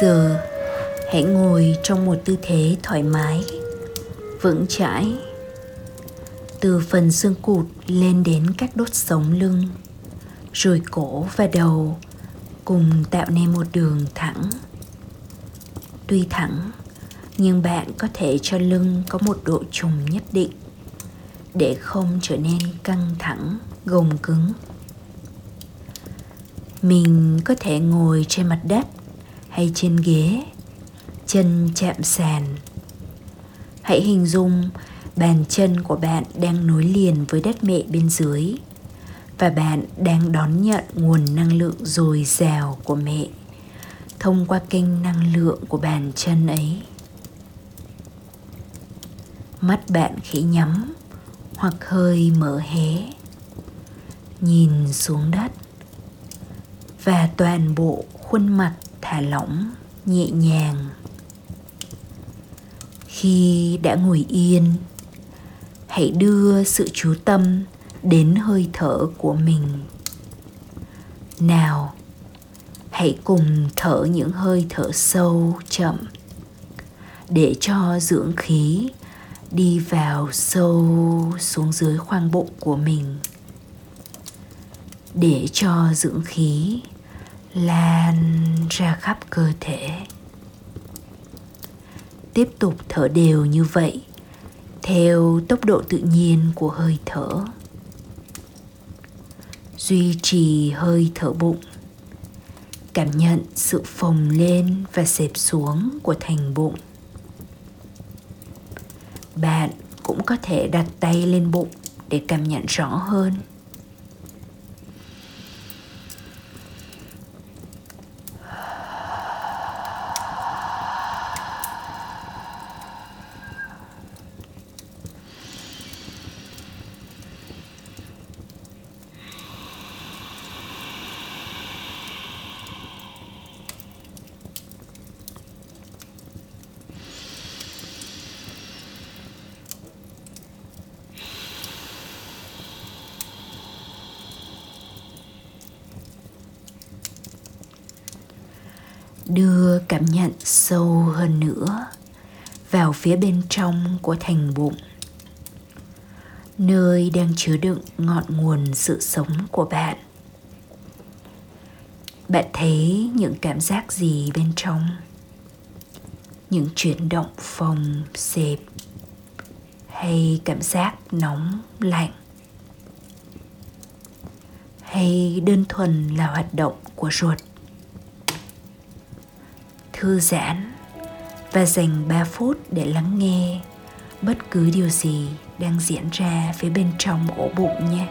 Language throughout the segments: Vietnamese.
giờ, hãy ngồi trong một tư thế thoải mái, vững chãi. Từ phần xương cụt lên đến các đốt sống lưng, rồi cổ và đầu cùng tạo nên một đường thẳng. Tuy thẳng, nhưng bạn có thể cho lưng có một độ trùng nhất định để không trở nên căng thẳng, gồng cứng. Mình có thể ngồi trên mặt đất hay trên ghế, chân chạm sàn. Hãy hình dung bàn chân của bạn đang nối liền với đất mẹ bên dưới và bạn đang đón nhận nguồn năng lượng dồi dào của mẹ thông qua kênh năng lượng của bàn chân ấy. Mắt bạn khẽ nhắm hoặc hơi mở hé, nhìn xuống đất và toàn bộ khuôn mặt thả lỏng, nhẹ nhàng. Khi đã ngồi yên, hãy đưa sự chú tâm đến hơi thở của mình. Nào, hãy cùng thở những hơi thở sâu, chậm để cho dưỡng khí đi vào sâu xuống dưới khoang bụng của mình. Để cho dưỡng khí lan ra khắp cơ thể. Tiếp tục thở đều như vậy, theo tốc độ tự nhiên của hơi thở. Duy trì hơi thở bụng, cảm nhận sự phồng lên và xẹp xuống của thành bụng. Bạn cũng có thể đặt tay lên bụng để cảm nhận rõ hơn. Đưa cảm nhận sâu hơn nữa vào phía bên trong của thành bụng, nơi đang chứa đựng ngọn nguồn sự sống của bạn. Bạn thấy những cảm giác gì bên trong? Những chuyển động phòng xẹp hay cảm giác nóng, lạnh? Hay đơn thuần là hoạt động của ruột? Thư giãn và dành 3 phút để lắng nghe bất cứ điều gì đang diễn ra phía bên trong ổ bụng nhé.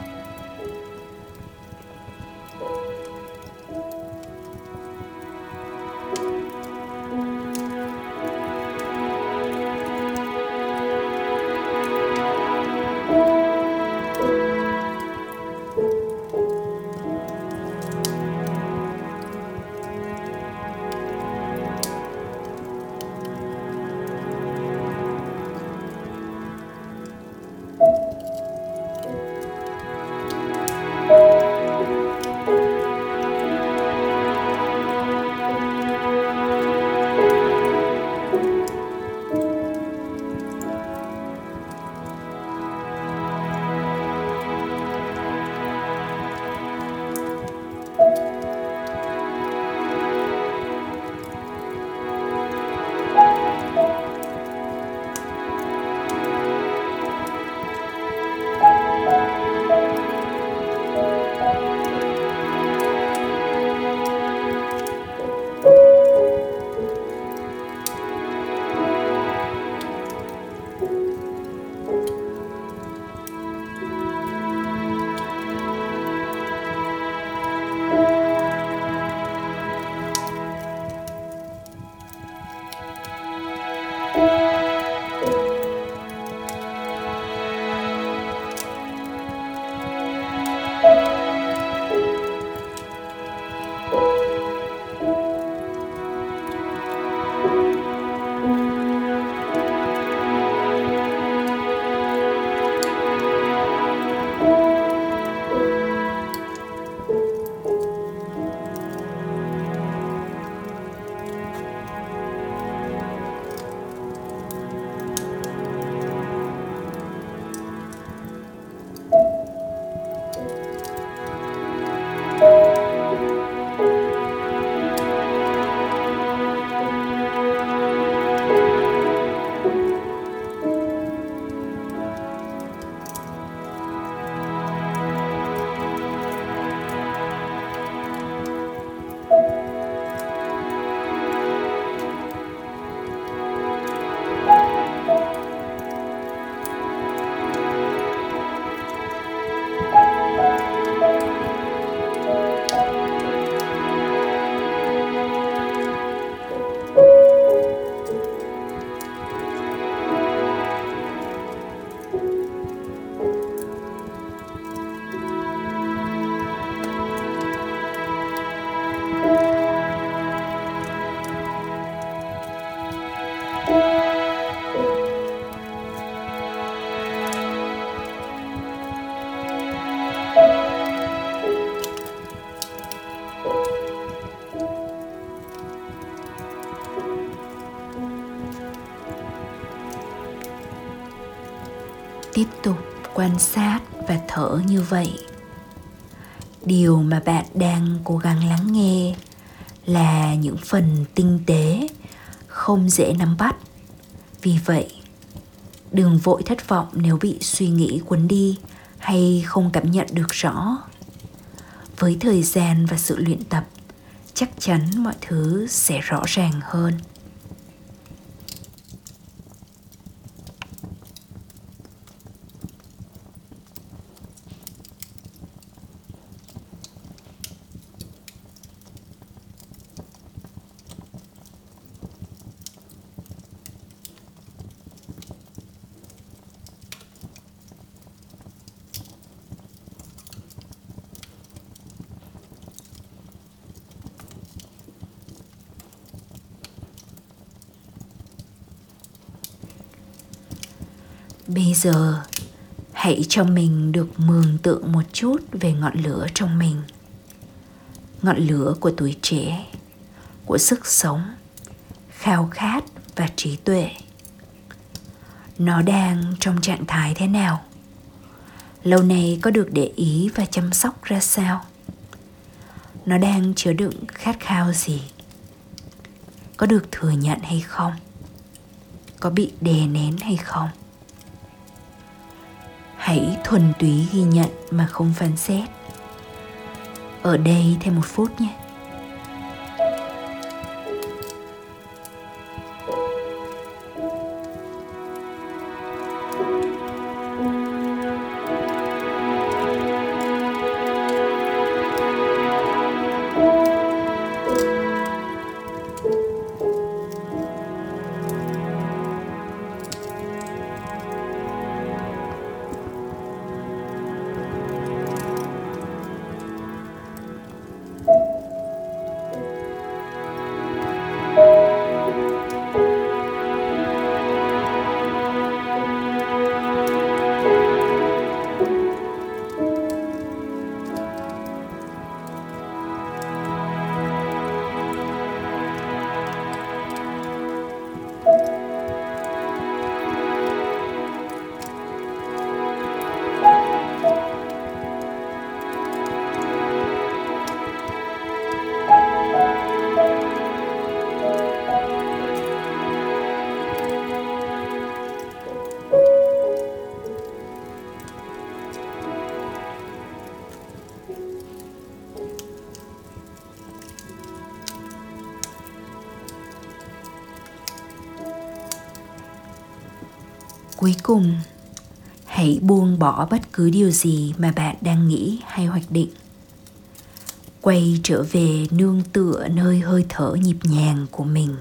Tiếp tục quan sát và thở như vậy. Điều mà bạn đang cố gắng lắng nghe là những phần tinh tế không dễ nắm bắt. Vì vậy, đừng vội thất vọng nếu bị suy nghĩ cuốn đi hay không cảm nhận được rõ. Với thời gian và sự luyện tập, chắc chắn mọi thứ sẽ rõ ràng hơn. Bây giờ, hãy cho mình được mường tượng một chút về ngọn lửa trong mình. Ngọn lửa của tuổi trẻ, của sức sống, khao khát và trí tuệ. Nó đang trong trạng thái thế nào? Lâu nay có được để ý và chăm sóc ra sao? Nó đang chứa đựng khát khao gì? Có được thừa nhận hay không? Có bị đè nén hay không? Hãy thuần túy ghi nhận mà không phán xét. Ở đây thêm một phút nhé. Cuối cùng, hãy buông bỏ bất cứ điều gì mà bạn đang nghĩ hay hoạch định. Quay trở về nương tựa nơi hơi thở nhịp nhàng của mình.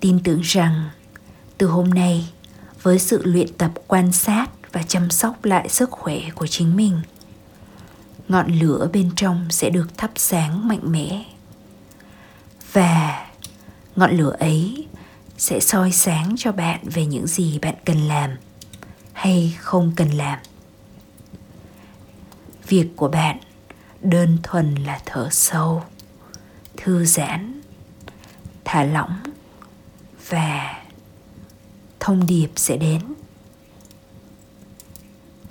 Tin tưởng rằng, từ hôm nay, với sự luyện tập quan sát và chăm sóc lại sức khỏe của chính mình, ngọn lửa bên trong sẽ được thắp sáng mạnh mẽ. Và ngọn lửa ấy sẽ soi sáng cho bạn về những gì bạn cần làm hay không cần làm. Việc của bạn đơn thuần là thở sâu, thư giãn, thả lỏng và thông điệp sẽ đến.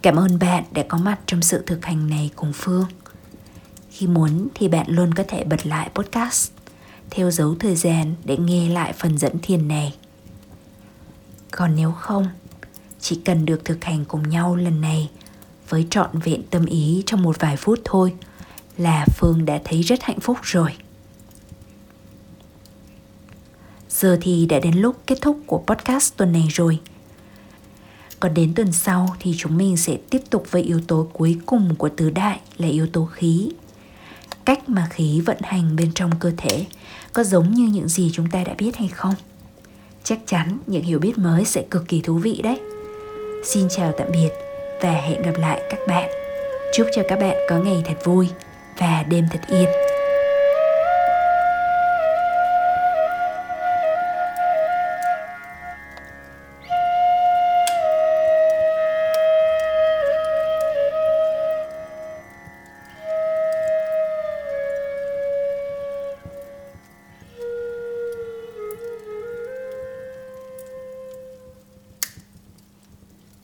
Cảm ơn bạn đã có mặt trong sự thực hành này cùng phương. Khi muốn thì bạn luôn có thể bật lại podcast theo dấu thời gian để nghe lại phần dẫn thiền này. Còn nếu không, chỉ cần được thực hành cùng nhau lần này với trọn vẹn tâm ý trong một vài phút thôi là phương đã thấy rất hạnh phúc rồi. Giờ thì đã đến lúc kết thúc của podcast tuần này rồi. Còn đến tuần sau thì chúng mình sẽ tiếp tục với yếu tố cuối cùng của tứ đại là yếu tố khí. Cách mà khí vận hành bên trong cơ thể có giống như những gì chúng ta đã biết hay không? Chắc chắn những hiểu biết mới sẽ cực kỳ thú vị đấy. Xin chào tạm biệt và hẹn gặp lại các bạn. Chúc cho các bạn có ngày thật vui và đêm thật yên.